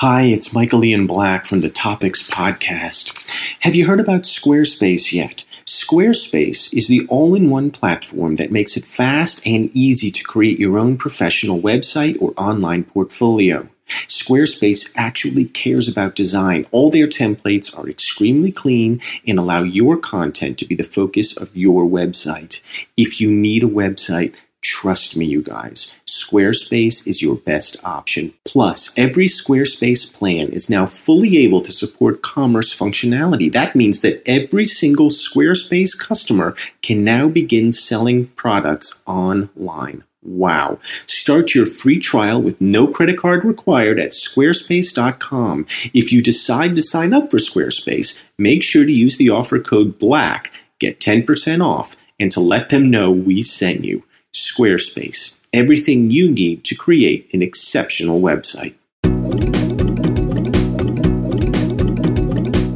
Hi, it's Michael Ian Black from the Topics Podcast. Have you heard about Squarespace yet? Squarespace is the all in one platform that makes it fast and easy to create your own professional website or online portfolio. Squarespace actually cares about design. All their templates are extremely clean and allow your content to be the focus of your website. If you need a website, Trust me, you guys, Squarespace is your best option. Plus, every Squarespace plan is now fully able to support commerce functionality. That means that every single Squarespace customer can now begin selling products online. Wow. Start your free trial with no credit card required at squarespace.com. If you decide to sign up for Squarespace, make sure to use the offer code BLACK, get 10% off, and to let them know we sent you. Squarespace, everything you need to create an exceptional website.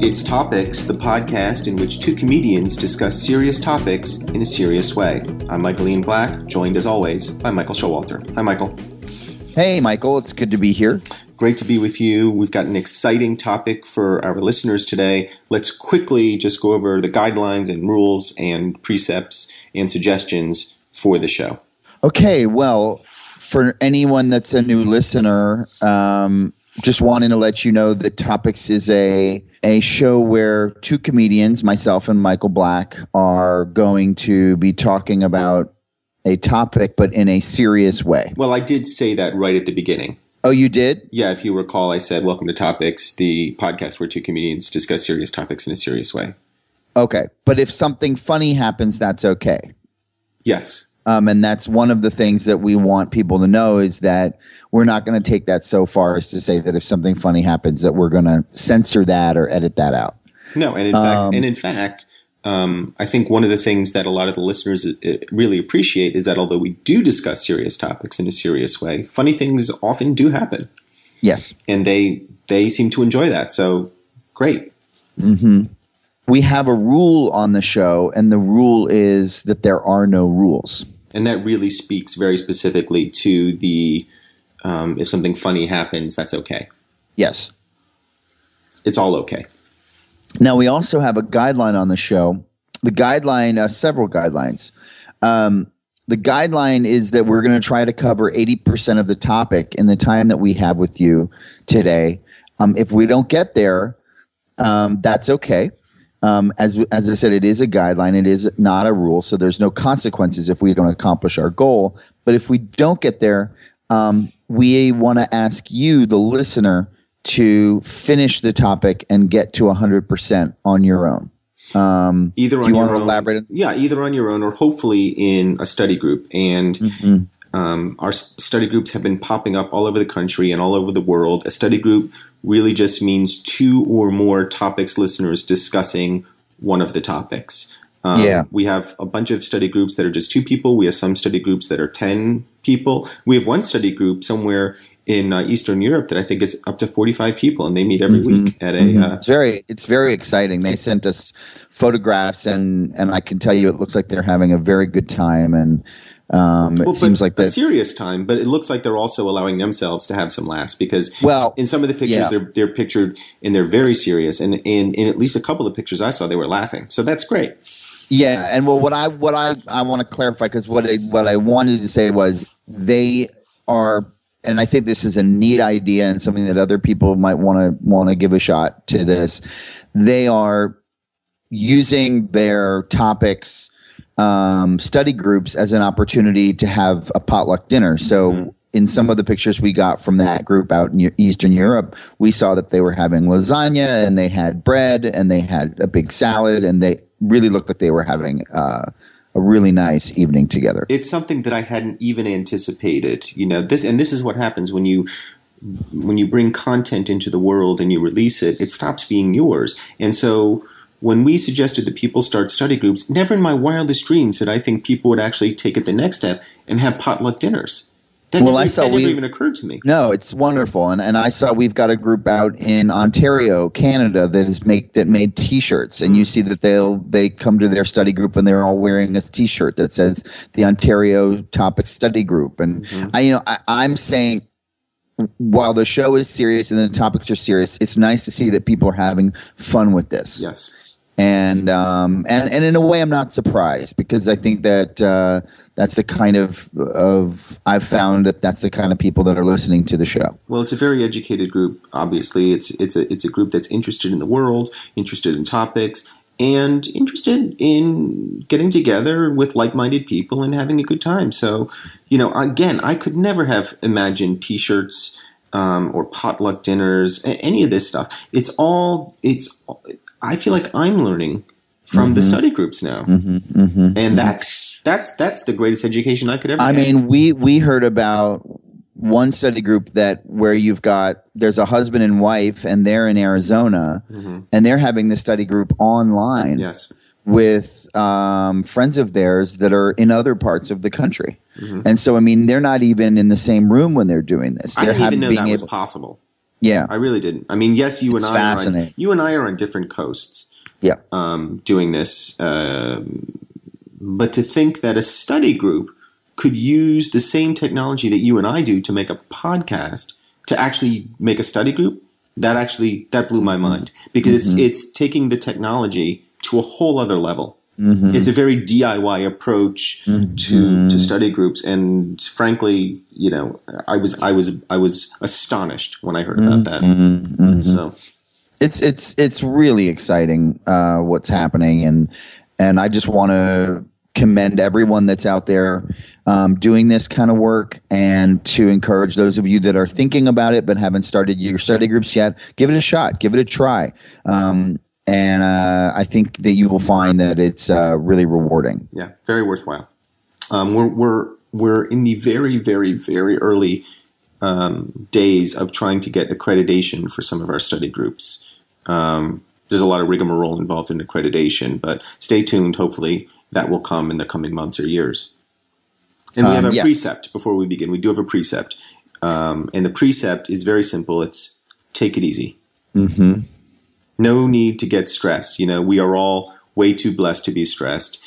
It's Topics, the podcast in which two comedians discuss serious topics in a serious way. I'm Michael Ian Black, joined as always by Michael Showalter. Hi, Michael. Hey, Michael. It's good to be here. Great to be with you. We've got an exciting topic for our listeners today. Let's quickly just go over the guidelines and rules and precepts and suggestions for the show? Okay, well, for anyone that's a new listener, um, just wanting to let you know that Topics is a a show where two comedians, myself and Michael Black, are going to be talking about a topic, but in a serious way. Well, I did say that right at the beginning. Oh, you did? Yeah, if you recall, I said, Welcome to Topics, the podcast where two comedians discuss serious topics in a serious way. Okay. But if something funny happens, that's okay. Yes. Um, and that's one of the things that we want people to know is that we're not going to take that so far as to say that if something funny happens that we're going to censor that or edit that out. No, and in um, fact, and in fact, um, I think one of the things that a lot of the listeners uh, really appreciate is that although we do discuss serious topics in a serious way, funny things often do happen. Yes, and they they seem to enjoy that. So great. Mm-hmm we have a rule on the show, and the rule is that there are no rules. And that really speaks very specifically to the um, if something funny happens, that's okay. Yes. It's all okay. Now, we also have a guideline on the show. The guideline, uh, several guidelines. Um, the guideline is that we're going to try to cover 80% of the topic in the time that we have with you today. Um, if we don't get there, um, that's okay. Um, as as I said, it is a guideline. It is not a rule, so there's no consequences if we don't accomplish our goal. But if we don't get there, um, we want to ask you, the listener, to finish the topic and get to 100% on your own. Um, either on you your own, elaborate? Yeah, either on your own or hopefully in a study group. And mm-hmm. Um, our study groups have been popping up all over the country and all over the world. A study group really just means two or more topics listeners discussing one of the topics. Um, yeah. We have a bunch of study groups that are just two people. We have some study groups that are 10 people. We have one study group somewhere in uh, Eastern Europe that I think is up to 45 people, and they meet every mm-hmm. week at a. Mm-hmm. Uh, it's very, it's very exciting. They sent us photographs, and and I can tell you, it looks like they're having a very good time, and um, well, it seems like a serious time, but it looks like they're also allowing themselves to have some laughs because, well, in some of the pictures yeah. they're they're pictured and they're very serious, and, and in at least a couple of pictures I saw, they were laughing. So that's great. Yeah, and well, what I what I I want to clarify because what I, what I wanted to say was they are, and I think this is a neat idea and something that other people might want to want to give a shot to this. They are using their topics um, study groups as an opportunity to have a potluck dinner. So mm-hmm. in some of the pictures we got from that group out in Eastern Europe, we saw that they were having lasagna and they had bread and they had a big salad and they really looked like they were having uh, a really nice evening together. It's something that I hadn't even anticipated. You know this, and this is what happens when you when you bring content into the world and you release it. It stops being yours, and so when we suggested that people start study groups, never in my wildest dreams did I think people would actually take it the next step and have potluck dinners. That well, never, I saw that never even occurred to me. No, it's wonderful, and and I saw we've got a group out in Ontario, Canada, that is make that made T-shirts, and you see that they'll they come to their study group and they're all wearing a T-shirt that says the Ontario Topic Study Group, and mm-hmm. I you know I, I'm saying while the show is serious and the topics are serious, it's nice to see that people are having fun with this. Yes. And um, and and in a way, I'm not surprised because I think that uh, that's the kind of of I've found that that's the kind of people that are listening to the show. Well, it's a very educated group. Obviously, it's it's a it's a group that's interested in the world, interested in topics, and interested in getting together with like-minded people and having a good time. So, you know, again, I could never have imagined T-shirts um, or potluck dinners, any of this stuff. It's all it's. I feel like I'm learning from mm-hmm. the study groups now, mm-hmm, mm-hmm, and that's that's that's the greatest education I could ever. I mean, we we heard about one study group that where you've got there's a husband and wife and they're in Arizona mm-hmm. and they're having the study group online. Yes. With um, friends of theirs that are in other parts of the country, mm-hmm. and so I mean they're not even in the same room when they're doing this. They're I didn't even know that able, was possible. Yeah, I really didn't. I mean, yes, you it's and I are on, you and I are on different coasts. Yeah, um, doing this, uh, but to think that a study group could use the same technology that you and I do to make a podcast to actually make a study group, that actually that blew my mind because mm-hmm. it's it's taking the technology to a whole other level. Mm-hmm. It's a very DIY approach mm-hmm. to to study groups, and frankly, you know, I was I was I was astonished when I heard about that. Mm-hmm. Mm-hmm. So it's it's it's really exciting uh, what's happening, and and I just want to commend everyone that's out there um, doing this kind of work and to encourage those of you that are thinking about it but haven't started your study groups yet give it a shot give it a try um, and uh, i think that you will find that it's uh, really rewarding yeah very worthwhile um, we're, we're, we're in the very very very early um, days of trying to get accreditation for some of our study groups um, there's a lot of rigmarole involved in accreditation but stay tuned hopefully that will come in the coming months or years. And we have um, a precept before we begin. We do have a precept. Um, and the precept is very simple it's take it easy. Mm-hmm. No need to get stressed. You know, we are all way too blessed to be stressed.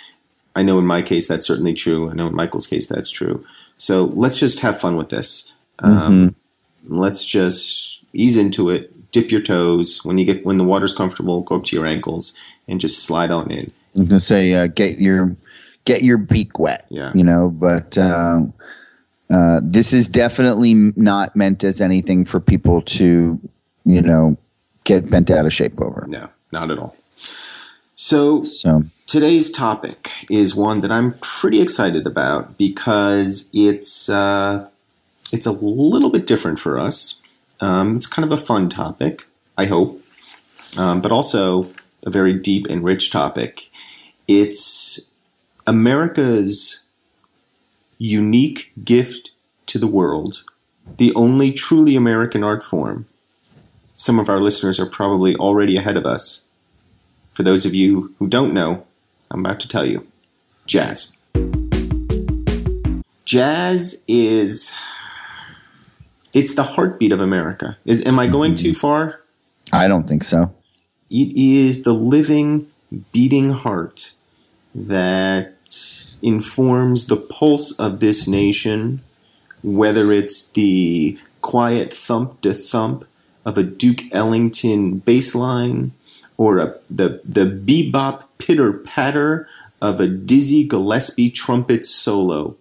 I know in my case that's certainly true. I know in Michael's case that's true. So let's just have fun with this. Um, mm-hmm. Let's just ease into it. Dip your toes when you get when the water's comfortable. Go up to your ankles and just slide on in. I'm gonna say uh, get your get your beak wet. Yeah. You know, but uh, uh, this is definitely not meant as anything for people to, you know, get bent out of shape over. No, not at all. So, so today's topic is one that I'm pretty excited about because it's uh, it's a little bit different for us. Um, it's kind of a fun topic, I hope, um, but also a very deep and rich topic. It's America's unique gift to the world, the only truly American art form. Some of our listeners are probably already ahead of us. For those of you who don't know, I'm about to tell you jazz. Jazz is it's the heartbeat of America. Is, am I going too far? I don't think so. It is the living, beating heart that informs the pulse of this nation, whether it's the quiet thump to thump of a Duke Ellington bass line or a, the, the bebop pitter patter of a Dizzy Gillespie trumpet solo.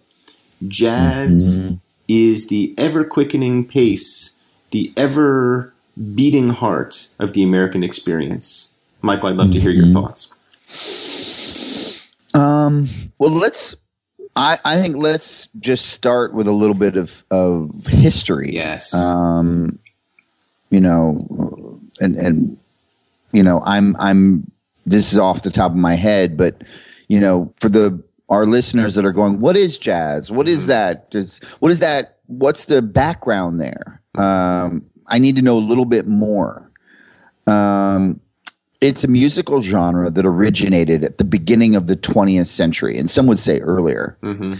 Jazz mm-hmm. is the ever quickening pace, the ever beating heart of the American experience. Michael, I'd love to hear your mm-hmm. thoughts. Um, well, let's. I, I think let's just start with a little bit of, of history. Yes. Um, you know, and and you know, I'm I'm. This is off the top of my head, but you know, for the our listeners that are going, what is jazz? What is mm-hmm. that? Just, what is that? What's the background there? Um, I need to know a little bit more. Um, it's a musical genre that originated at the beginning of the 20th century, and some would say earlier, mm-hmm.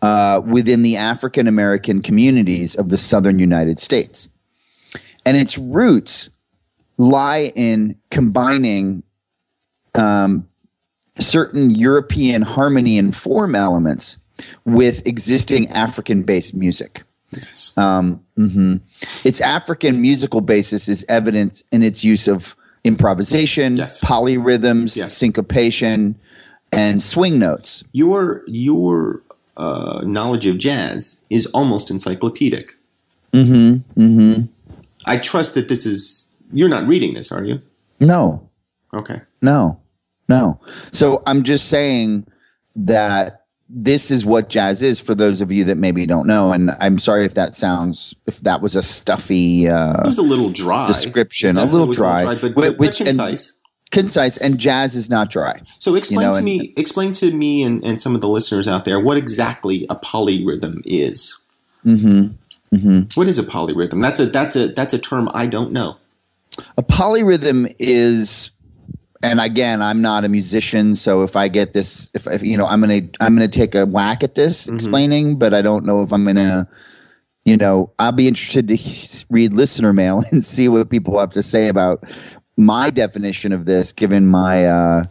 uh, within the African American communities of the southern United States. And its roots lie in combining um, certain European harmony and form elements with existing African based music. Yes. Um, mhm. Its African musical basis is evident in its use of improvisation, Yes. polyrhythms, Yes. syncopation, and swing notes. Your your uh, knowledge of jazz is almost encyclopedic. Mm-hmm. Mm-hmm. I trust that this is. You're not reading this, are you? No, Okay. no, no. So I'm just saying that this is what jazz is for those of you that maybe don't know. And I'm sorry if that sounds if that was a stuffy uh, It was a little dry. description, a little dry, but, Wh- but, but which- and- concise. concise. And jazz is not dry. So explain know, to and- me, explain to me, and, and some of the listeners out there, what exactly a polyrhythm is. Mm-hmm. Mm-hmm. What is a polyrhythm? That's a that's a that's a term I don't know. A polyrhythm is, and again, I'm not a musician, so if I get this, if, if you know, I'm gonna I'm gonna take a whack at this Mhm. explaining, but I don't know if I'm gonna, you know, I'll be interested to read listener mail and see what people have to say about my definition of this, given my uh,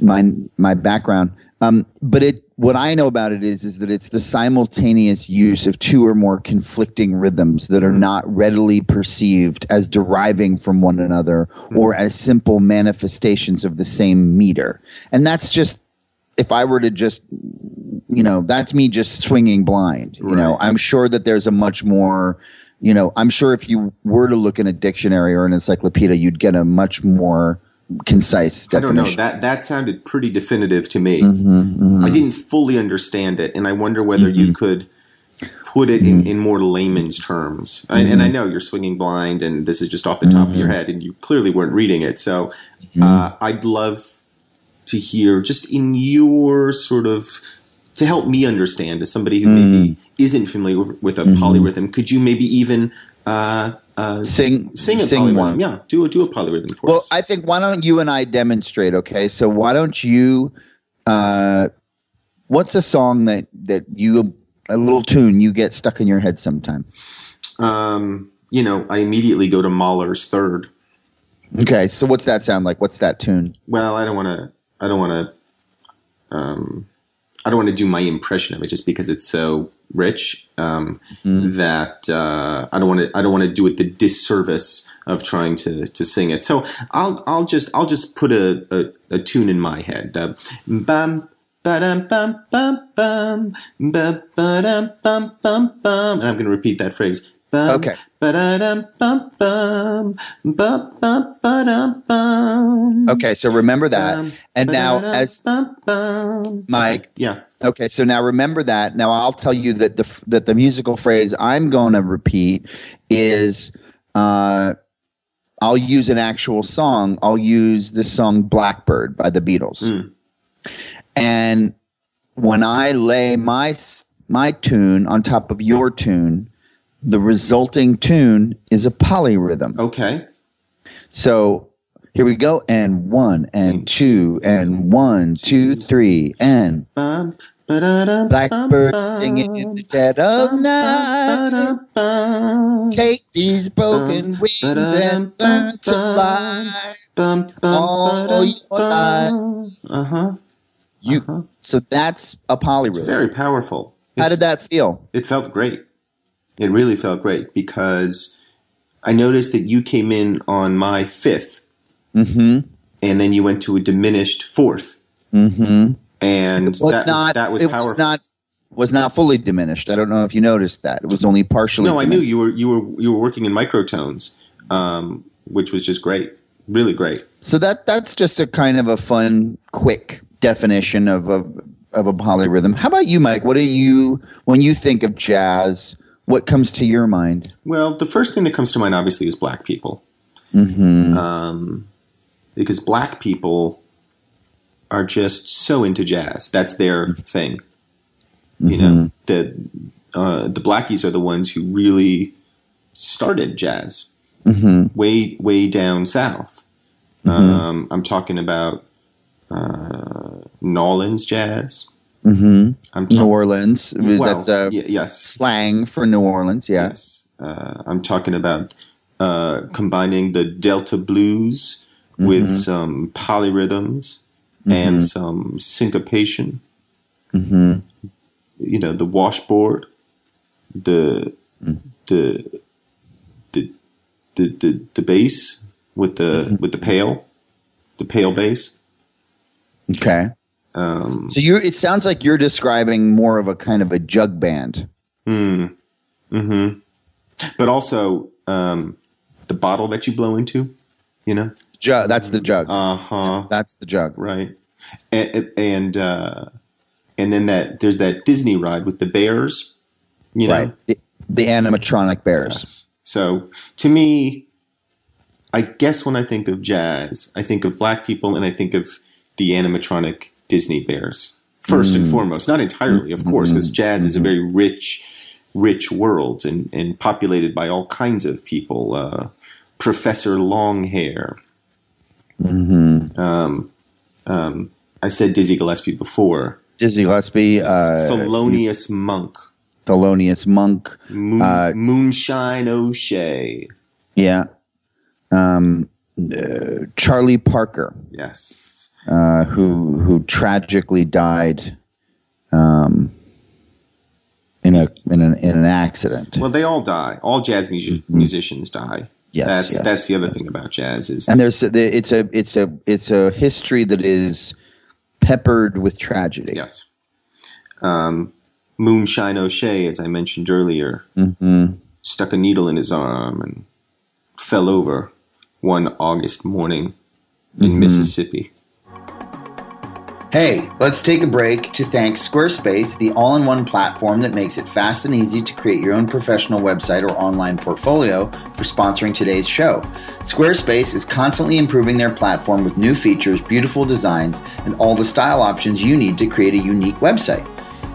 my my background. Um, but it what I know about it is is that it's the simultaneous use of two or more conflicting rhythms that are not readily perceived as deriving from one another or as simple manifestations of the same meter. And that's just if I were to just you know, that's me just swinging blind. You know, I'm sure that there's a much more you know, I'm sure if you were to look in a dictionary or an encyclopedia, you'd get a much more concise definition. I don't know. That that sounded pretty definitive to me. Mhm, mhm. I didn't fully understand it, and I wonder whether you Mm-hmm. could put it in, in more layman's terms. And, and I know you're swinging blind, and this is just off the top of your Mm-hmm. head, and you clearly weren't reading it. So uh, I'd love to hear, just in your sort of, to help me understand, as somebody who maybe Mm. isn't familiar with, with a Mm-hmm. polyrhythm, could you maybe even uh, uh, Sing, sing a sing one. Yeah, do a do a polyrhythm for Well, us. I think why don't you and I demonstrate? Okay, so why don't you? Uh, what's a song that that you a little tune you get stuck in your head sometime? um, you know, I immediately go to Mahler's third. Okay, so what's that sound like? What's that tune? well i don't want to i don't want to um i don't want to do my impression of it just because it's so rich um that uh i don't want to i don't want to do it the disservice of trying to to sing it so i'll i'll just i'll just put a a, a tune in my head uh, bum Ba-dum, bum, bum, bum, ba, ba-dum, bum, bum, bum. And I'm going to repeat that phrase. Bum, Okay. Bum, bum. Okay, so remember that. And now, as. Mike, Yeah. Okay, so now remember that. Now I'll tell you that the that the musical phrase I'm going to repeat is uh, I'll use an actual song. I'll use the song Blackbird by the Beatles. Mm. And when I lay my my tune on top of your tune, the resulting tune is a polyrhythm. Okay. So here we go. And one and two and one, two, three, and Blackbird singing in the dead of night. Take these broken wings and learn to fly. All your life. Uh-huh. You. Uh-huh. So that's a It's polyrhythm. very powerful. How It's- did that feel? It felt great. It really felt great because I noticed that you came in on my fifth Mm-hmm. and then you went to a diminished fourth. Mm-hmm. And that, not. that was it powerful. was not. Was not fully diminished. I don't know if you noticed that. It was only partially. no, I knew you were you were you were working in microtones, um, which was just great, really great. So that that's just a kind of a fun, quick definition of a of a polyrhythm. How about you, Mike? What do you when you think of jazz? What comes to your mind? Well, the first thing that comes to mind, obviously, is black people, Mm-hmm. um, because black people are just so into jazz. That's their thing. You know, the uh, the blackies are the ones who really started jazz Mm-hmm. way way down south. Um, I'm talking about uh, N'awlins jazz. Mm-hmm. I'm New Orleans. that's uh, y- yes, slang for New Orleans. Yeah. yes. Uh, I'm talking about uh, combining the Delta blues with Mm-hmm. some polyrhythms and some syncopation. Mm-hmm. You know, the washboard. the the the the the, the bass with the with the pail, the pail bass. Okay. Um, So you it sounds like you're describing more of a kind of a jug band. mm, hmm But also um, the bottle that you blow into, you know. Jug that's the jug. Uh huh. that's the jug. Right. And and uh, and then that there's that Disney ride with the bears. You know. Right. The, the animatronic bears. Yes. So to me, I guess when I think of jazz, I think of black people and I think of the animatronic Disney bears first and foremost. Not entirely, of course, because jazz is a very rich, rich world and, and populated by all kinds of people. Uh, Professor Longhair. Um, um, I said Dizzy Gillespie before. Dizzy Gillespie, uh, Thelonious Monk. Thelonious Monk. Moon, uh, Moonshine O'Shea. Yeah. Um, uh, Charlie Parker, Yes. Uh, who who tragically died um, in a in an in an accident. Well, they all die. All jazz music- musicians die. Yes, that's yes, that's the other thing about jazz is and there's it's a it's a it's a history that is peppered with tragedy. yes. Um, Moonshine O'Shea, as I mentioned earlier, hmm stuck a needle in his arm and fell over one August morning in Mississippi. Hey, let's take a break to thank Squarespace, the all in one platform that makes it fast and easy to create your own professional website or online portfolio, for sponsoring today's show. Squarespace is constantly improving their platform with new features, beautiful designs, and all the style options you need to create a unique website.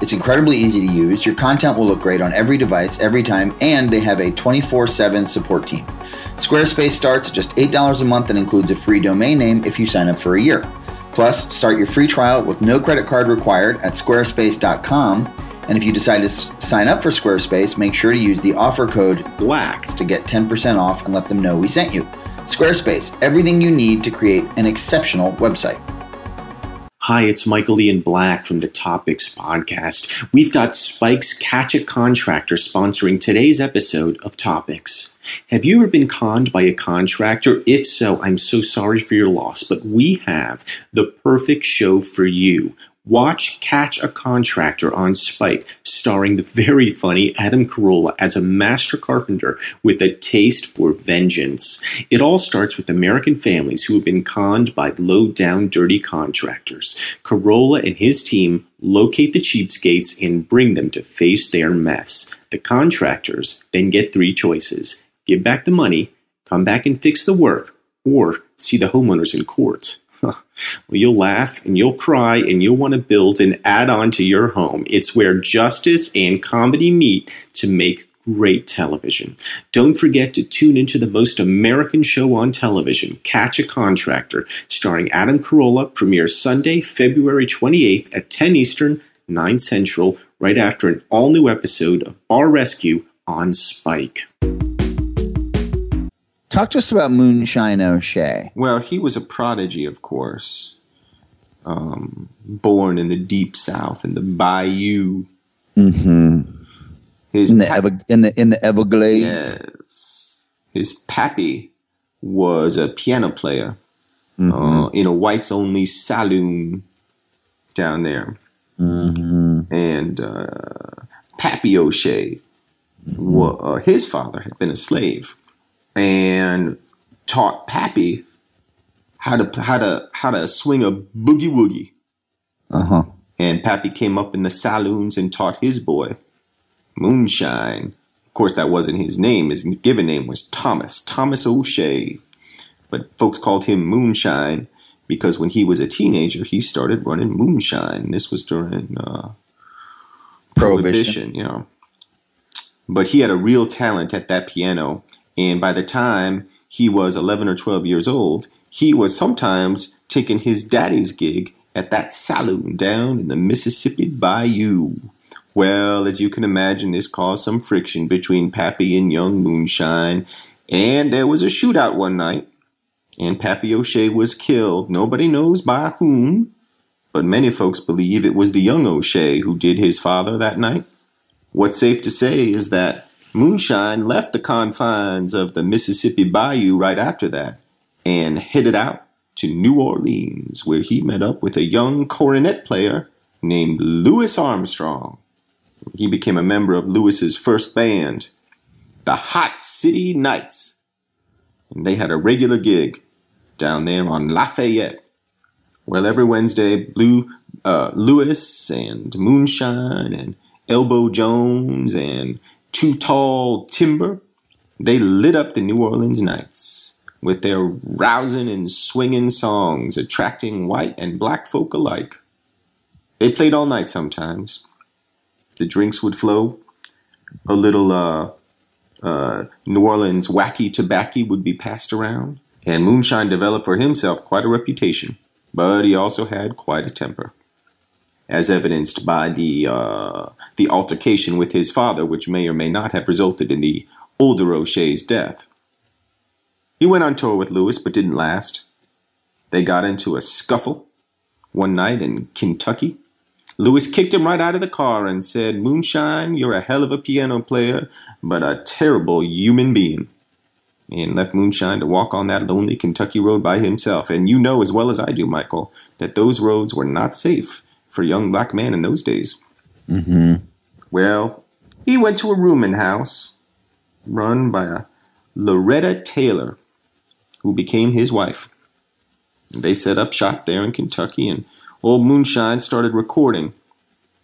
It's incredibly easy to use, your content will look great on every device, every time, and they have a 24 7 support team. Squarespace starts at just $8 a month and includes a free domain name if you sign up for a year. Plus, start your free trial with no credit card required at squarespace.com. And if you decide to s- sign up for Squarespace, make sure to use the offer code Black. to get 10% off and let them know we sent you. Squarespace, everything you need to create an exceptional website. Hi, it's Michael Ian Black from the Topics Podcast. We've got Spike's Catch a Contractor sponsoring today's episode of Topics. Have you ever been conned by a contractor? If so, I'm so sorry for your loss, but we have the perfect show for you. Watch Catch a Contractor on Spike, starring the very funny Adam Carolla as a master carpenter with a taste for vengeance. It all starts with American families who have been conned by low down, dirty contractors. Carolla and his team locate the cheapskates and bring them to face their mess. The contractors then get three choices give back the money, come back and fix the work, or see the homeowners in court. Well, you'll laugh and you'll cry and you'll want to build and add on to your home. It's where justice and comedy meet to make great television. Don't forget to tune into the most American show on television, Catch a Contractor, starring Adam Carolla, premieres Sunday, February 28th at 10 Eastern, 9 Central, right after an all new episode of Bar Rescue on Spike. Talk to us about Moonshine O'Shea. Well, he was a prodigy, of course. Um, born in the deep south, in the bayou. Mm-hmm. His In the, Ever- in the in the Everglades. yes, his pappy was a piano player Mm-hmm. uh, in a whites only saloon down there, Mm-hmm. and uh, Pappy O'Shea, wa- uh, his father had been a slave, and taught Pappy how to how to how to swing a boogie woogie. Uh huh. And Pappy came up in the saloons and taught his boy moonshine. Of course, that wasn't his name. His given name was Thomas, Thomas O'Shea. But folks called him Moonshine because when he was a teenager, he started running moonshine. This was during uh, Prohibition. prohibition, you know. But he had a real talent at that piano, and by the time he was 11 or 12 years old, he was sometimes taking his daddy's gig at that saloon down in the Mississippi Bayou. Well, as you can imagine, this caused some friction between Pappy and young Moonshine, and there was a shootout one night, and Pappy O'Shea was killed. Nobody knows by whom, but many folks believe it was the young O'Shea who did his father that night. What's safe to say is that Moonshine left the confines of the Mississippi Bayou right after that and headed out to New Orleans, where he met up with a young cornet player named Louis Armstrong. He became a member of Louis's first band, the Hot City Knights. And they had a regular gig down there on Lafayette. Well, every Wednesday, Blue, uh, Louis and Moonshine and Elbow Jones and Too Tall Timber, they lit up the New Orleans nights with their rousing and swinging songs, attracting white and black folk alike. They played all night sometimes. The drinks would flow. A little uh, uh, New Orleans wacky tobacco would be passed around. And Moonshine developed for himself quite a reputation, but he also had quite a temper, as evidenced by the uh, the altercation with his father, which may or may not have resulted in the older O'Shea's death. He went on tour with Louis, but didn't last. They got into a scuffle one night in Kentucky. Louis kicked him right out of the car and said, Moonshine, you're a hell of a piano player, but a terrible human being. And left Moonshine to walk on that lonely Kentucky road by himself. And you know as well as I do, Michael, that those roads were not safe for a young black man in those days. Mm-hmm. Well, he went to a rooming house run by a Loretta Taylor, who became his wife. They set up shop there in Kentucky, and Old Moonshine started recording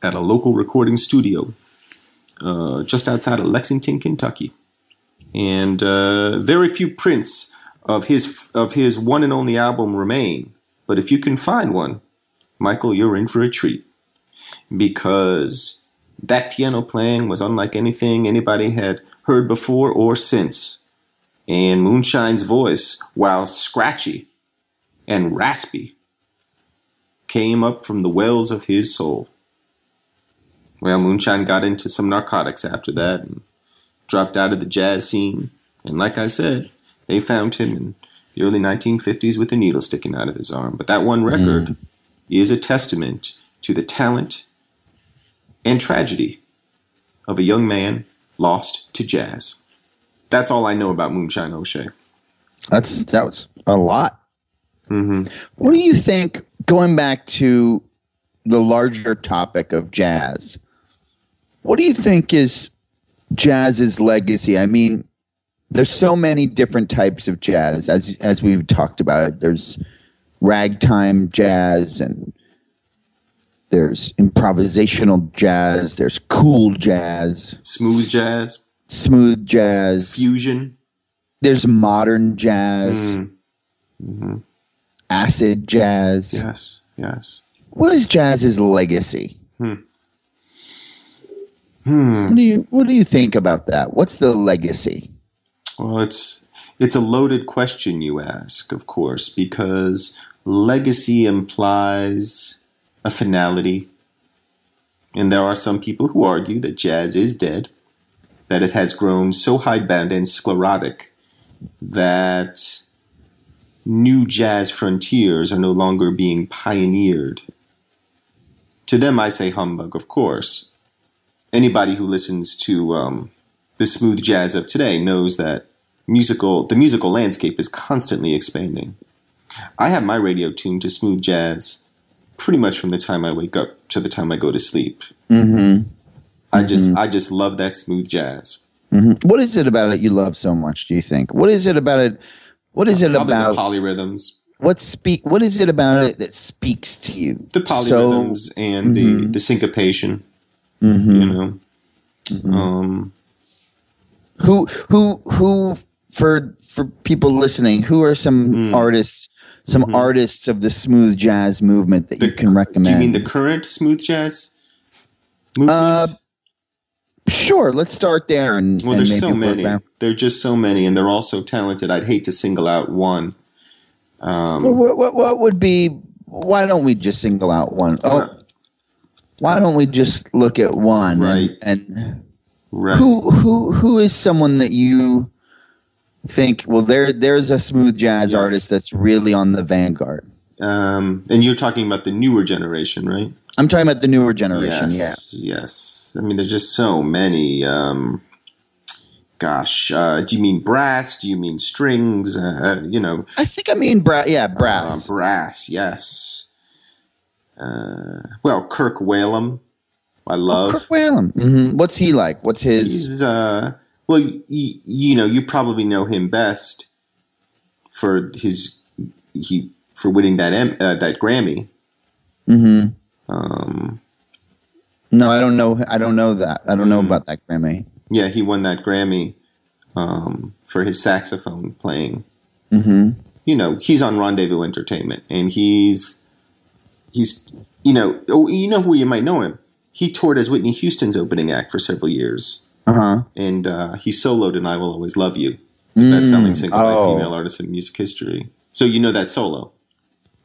at a local recording studio uh, just outside of Lexington, Kentucky. And uh, very few prints of his of his one and only album remain. But if you can find one, Michael, you're in for a treat because that piano playing was unlike anything anybody had heard before or since. And Moonshine's voice, while scratchy and raspy, came up from the wells of his soul. Well, Moonshine got into some narcotics after that and dropped out of the jazz scene. And like I said, they found him in the early 1950s with a needle sticking out of his arm. But that one record mm. Is a testament to the talent and tragedy of a young man lost to jazz. That's all I know about Moonshine O'Shea. That's that was a lot. Mm-hmm. What do you think going back to the larger topic of jazz, what do you think is jazz's legacy? I mean, there's so many different types of jazz as as we've talked about. There's ragtime jazz and there's improvisational jazz, there's cool jazz, smooth jazz, smooth jazz, fusion. There's modern jazz. Mm. Mm-hmm acid jazz. Yes, yes. What is jazz's legacy? Hmm. Hmm. What do you What do you think about that? What's the legacy? Well, it's it's a loaded question you ask, of course, because legacy implies a finality, and there are some people who argue that jazz is dead, that it has grown so hidebound and sclerotic that new jazz frontiers are no longer being pioneered. To them, I say humbug, of course. Anybody who listens to um, the smooth jazz of today knows that musical the musical landscape is constantly expanding. I have my radio tuned to smooth jazz pretty much from the time I wake up to the time I go to sleep. Mm-hmm. I just mm-hmm. I just love that smooth jazz. Mm-hmm. What is it about it you love so much? Do you think? What is it about it what is it Probably about the polyrhythms? What speak? What is it about it that speaks to you? The polyrhythms so, and mm-hmm. the the syncopation. Mm-hmm. You know. Mm-hmm. Um, who who who for for people listening? Who are some mm. artists? Some mm-hmm. artists of the smooth jazz movement that the, you can recommend. Do you mean the current smooth jazz movement? Uh, Sure, let's start there. And well, and there's so many. There're just so many, and they're all so talented. I'd hate to single out one. Um, well, what, what, what would be? Why don't we just single out one? Oh, uh, why don't we just look at one? Right. And, and right. who who who is someone that you think? Well, there there's a smooth jazz yes. artist that's really on the vanguard. Um, and you're talking about the newer generation, right? I'm talking about the newer generation. Yes, yes. I mean, there's just so many. Um, gosh, uh, do you mean brass? Do you mean strings? Uh, you know, I think I mean brass. Yeah, uh, brass. brass. Yes. Uh, well, Kirk Whalum, I love. Kirk Whalum. hmm What's he like? What's his? He's uh, well, y- you know, you probably know him best for his he for winning that M, uh, that Grammy. hmm Um, No, I don't know. I don't know that. I don't know Mhm. about that Grammy. yeah, he won that Grammy um, for his saxophone playing. hmm You know, he's on Rendezvous Entertainment, and he's he's you know oh, you know who you might know him. He toured as Whitney Houston's opening act for several years, Uh huh. and uh, he soloed in "I Will Always Love You," the best-selling single by a Oh. female artist in music history. So you know that solo.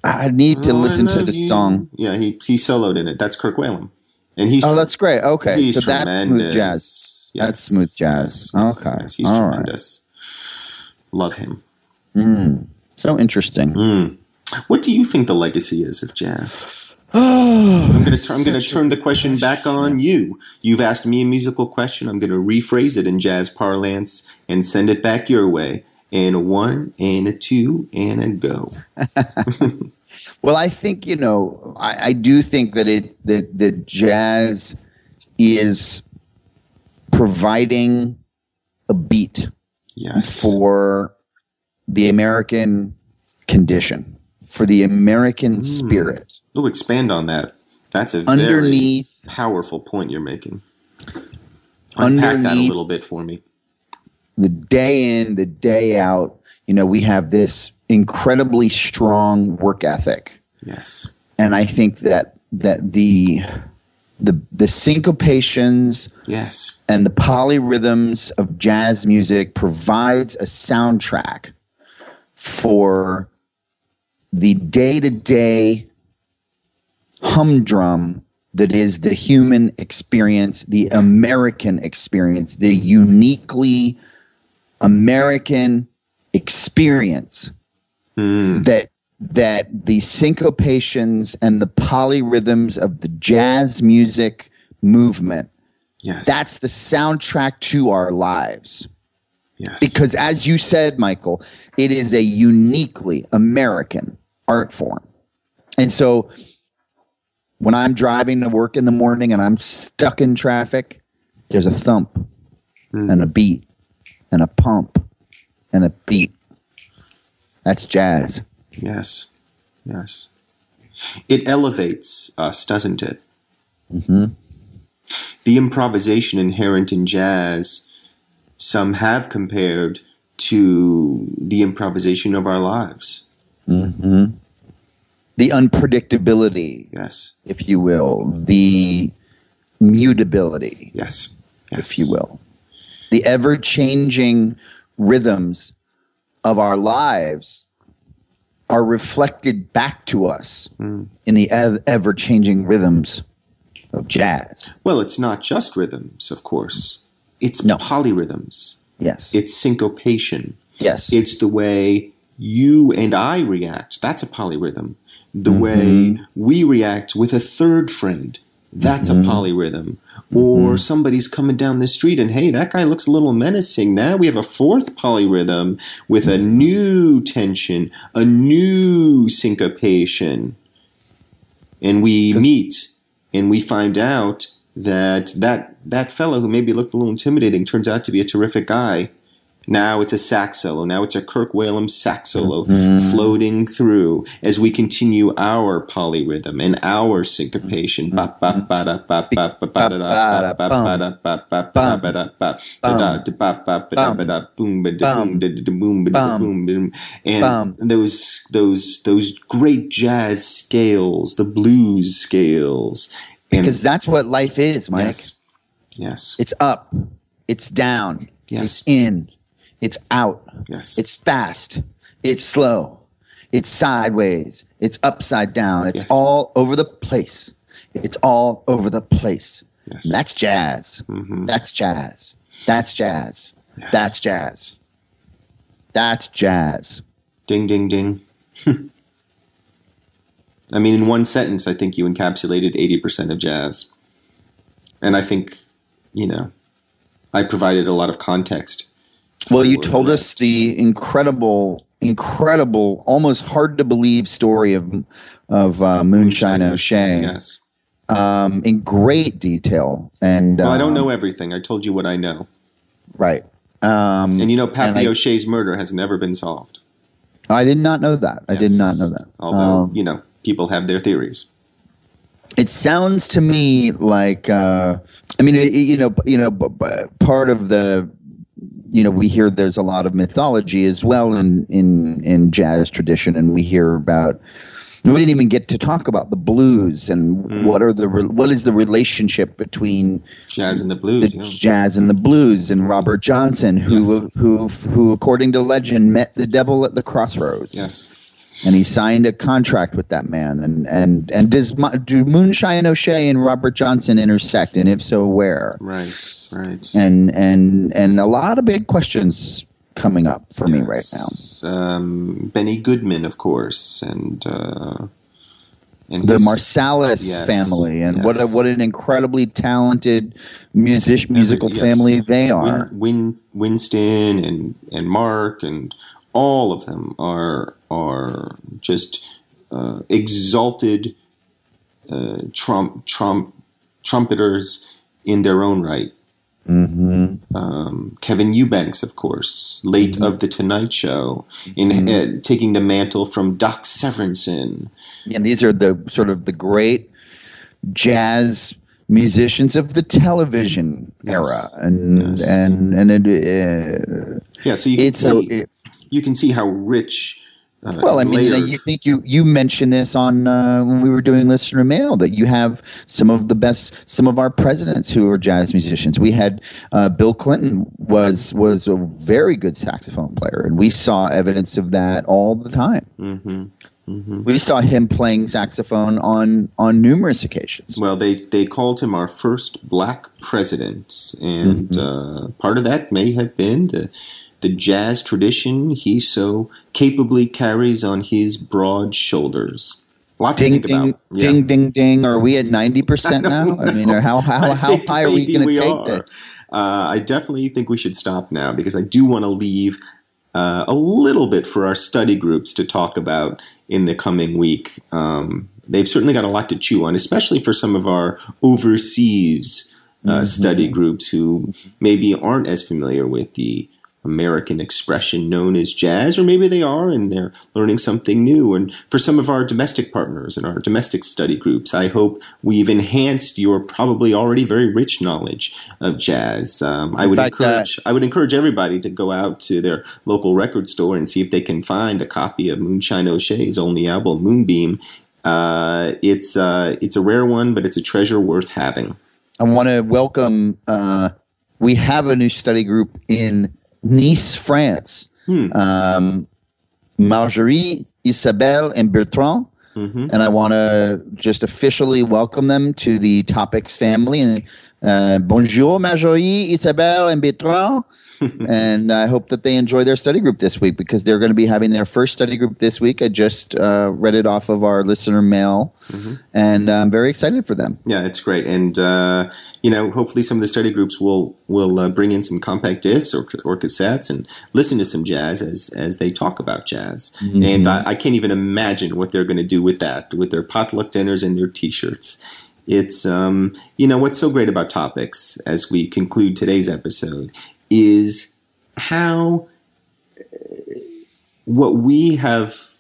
I need to Oh, listen to the you. song. Yeah, he he soloed in it. That's Kirk Whalum, and he's Oh, that's great. Okay, he's so that's smooth jazz. Yes, That's smooth jazz. yes, Okay. yes, he's All right. tremendous. Love him. Mm. So interesting. Mm. What do you think the legacy is of jazz? I'm I'm gonna I'm gonna turn the question back on you. You've asked me a musical question. I'm gonna rephrase it in jazz parlance and send it back your way. And a one, and a two, and a go. Well, I think you know, I, I do think that it that that jazz is providing a beat Yes. for the American condition, for the American Mm. spirit. Oh, expand on that. That's a very Underneath, powerful point you're making. Unpack that a little bit for me. the day in, the day out, you know, we have this incredibly strong work ethic. Yes. and I think that that the the the syncopations Yes. and the polyrhythms of jazz music provides a soundtrack for the day-to-day humdrum that is the human experience, the American experience, the uniquely American experience Mm. that that the syncopations and the polyrhythms of the jazz music movement Yes. that's the soundtrack to our lives yes. because as you said michael it is a uniquely american art form and so when i'm driving to work in the morning and i'm stuck in traffic there's a thump Mm. and a beat and a pump and a beat that's jazz Yes. Yes. It elevates us, doesn't it? hmm The improvisation inherent in jazz, some have compared to the improvisation of our lives. Hmm The unpredictability, Yes. if you will, the mutability, Yes. Yes. if you will, the ever changing rhythms of our lives are reflected back to us Mm. in the ever changing rhythms of jazz. Well, it's not just rhythms, of course. It's No. polyrhythms. Yes. It's syncopation. yes. It's the way you and I react. That's a polyrhythm. The Mm-hmm. way we react with a third friend. That's Mm-hmm. a polyrhythm. Or somebody's coming down the street and hey, that guy looks a little menacing. Now we have a fourth polyrhythm with a new tension, a new syncopation. And we meet and we find out that that that fellow who maybe looked a little intimidating turns out to be a terrific guy. Now it's a sax solo. Now it's a Kirk Whalum sax solo floating through as we continue our polyrhythm and our syncopation. And those those those great jazz scales, the blues scales, and because that's what life is, Mike. yes, yes, It's up, it's down, Yes. it's in, it's out. yes, It's fast. It's slow. It's sideways. It's upside down. It's Yes. all over the place. It's all over the place. yes. That's jazz. Mhm. That's jazz. That's jazz. Yes. That's jazz. That's jazz. Ding, ding, ding. I mean, in one sentence, I think you encapsulated 80% of jazz. And I think, you know, I provided a lot of context. Well, you told us the incredible, incredible, almost hard to believe story of of uh, Moonshine O'Shea Yes. um, in great detail. And Well, I don't um, know everything. I told you what I know. right. Um, And you know, Pappy O'Shea's murder has never been solved. I did not know that. I did not know that. Although, Um, you know, people have their theories. it sounds to me like uh, I mean, it, you know, you know, part of the you know we hear there's a lot of mythology as well in in in jazz tradition, and we hear about. We didn't even get to talk about the blues and Mm. what are the re- what is the relationship between Jazz and the the blues. yeah. jazz and the blues and Robert Johnson, who Yes. who who according to legend met the devil at the crossroads Yes. And he signed a contract with that man. And and and does do Moonshine O'Shea and Robert Johnson intersect, and if so, where? Right. Right. And and and a lot of big questions coming up for me right now. Um, Benny Goodman, of course, and uh, and The his- Marsalis Yes, family, and what a, what an incredibly talented music musical yes. family they are. Win, Win, Winston and and Mark and all of them are are just uh, exalted uh, trump trump trumpeters in their own right. hmm Um, Kevin Eubanks, of course, late Mm-hmm. of the Tonight Show, in uh, taking the mantle from Doc Severinsen. And these are the sort of the great jazz musicians of the television Yes. era, and Yes. and and it, uh, Yeah, so you can it's a, see it- you can see how rich. Uh, well, I mean, you, know, you think you you mentioned this on uh, when we were doing listener mail that you have some of the best, some of our presidents who are jazz musicians. We had uh, Bill Clinton was was a very good saxophone player, and we saw evidence of that all the time. Mhm, mhm. We saw him playing saxophone on on numerous occasions. Well, they, they called him our first black president, and Mm-hmm. uh, part of that may have been the the jazz tradition he so capably carries on his broad shoulders. A lot to Ding think ding about. Yeah. ding ding ding. Are we at ninety percent now? I mean, how how how high are we going to take are. this? Uh, I definitely think we should stop now because I do want to leave uh, a little bit for our study groups to talk about in the coming week. Um, they've certainly got a lot to chew on, especially for some of our overseas uh, study groups who maybe aren't as familiar with the American expression known as jazz, or maybe they are and they're learning something new. And for some of our domestic partners and our domestic study groups, I hope we've enhanced your probably already very rich knowledge of jazz. Um, I would uh, encourage I would encourage everybody to go out to their local record store and see if they can find a copy of Moonshine O'Shea's only album, Moonbeam. Uh, it's uh, it's a rare one, but it's a treasure worth having. I want to welcome. Uh, we have a new study group in Nice, France. Hmm. Um, Marjorie, Isabelle, and Bertrand. Mhm. And I want to just officially welcome them to the Topics family. And uh, bonjour, Marjorie, Isabelle, and Bertrand. And I hope that they enjoy their study group this week because they're going to be having their first study group this week. I just uh, read it off of our listener mail, and I'm very excited for them. Yeah, it's great, and uh, you know, hopefully, some of the study groups will will uh, bring in some compact discs or, or cassettes and listen to some jazz as as they talk about jazz. And I, I can't even imagine what they're going to do with that, with their potluck dinners and their T-shirts. It's um, you know what's so great about topics as we conclude today's episode is how uh, what we have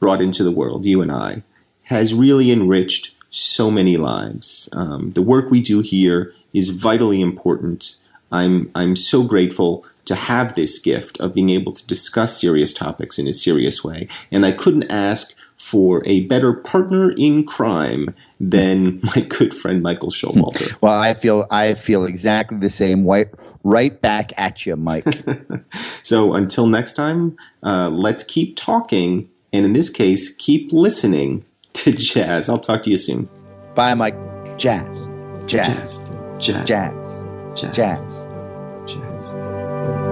brought into the world, you and I, has really enriched so many lives. Um, the work we do here is vitally important. I'm I'm so grateful to have this gift of being able to discuss serious topics in a serious way, and I couldn't ask for a better partner in crime than my good friend Michael Showalter. Well, I feel I feel exactly the same way. Right back at you, Mike. so until next time, uh, let's keep talking, and in this case, keep listening to jazz. I'll talk to you soon. Bye, Mike. Jazz, jazz, Jazz, jazz, jazz, jazz, jazz. jazz.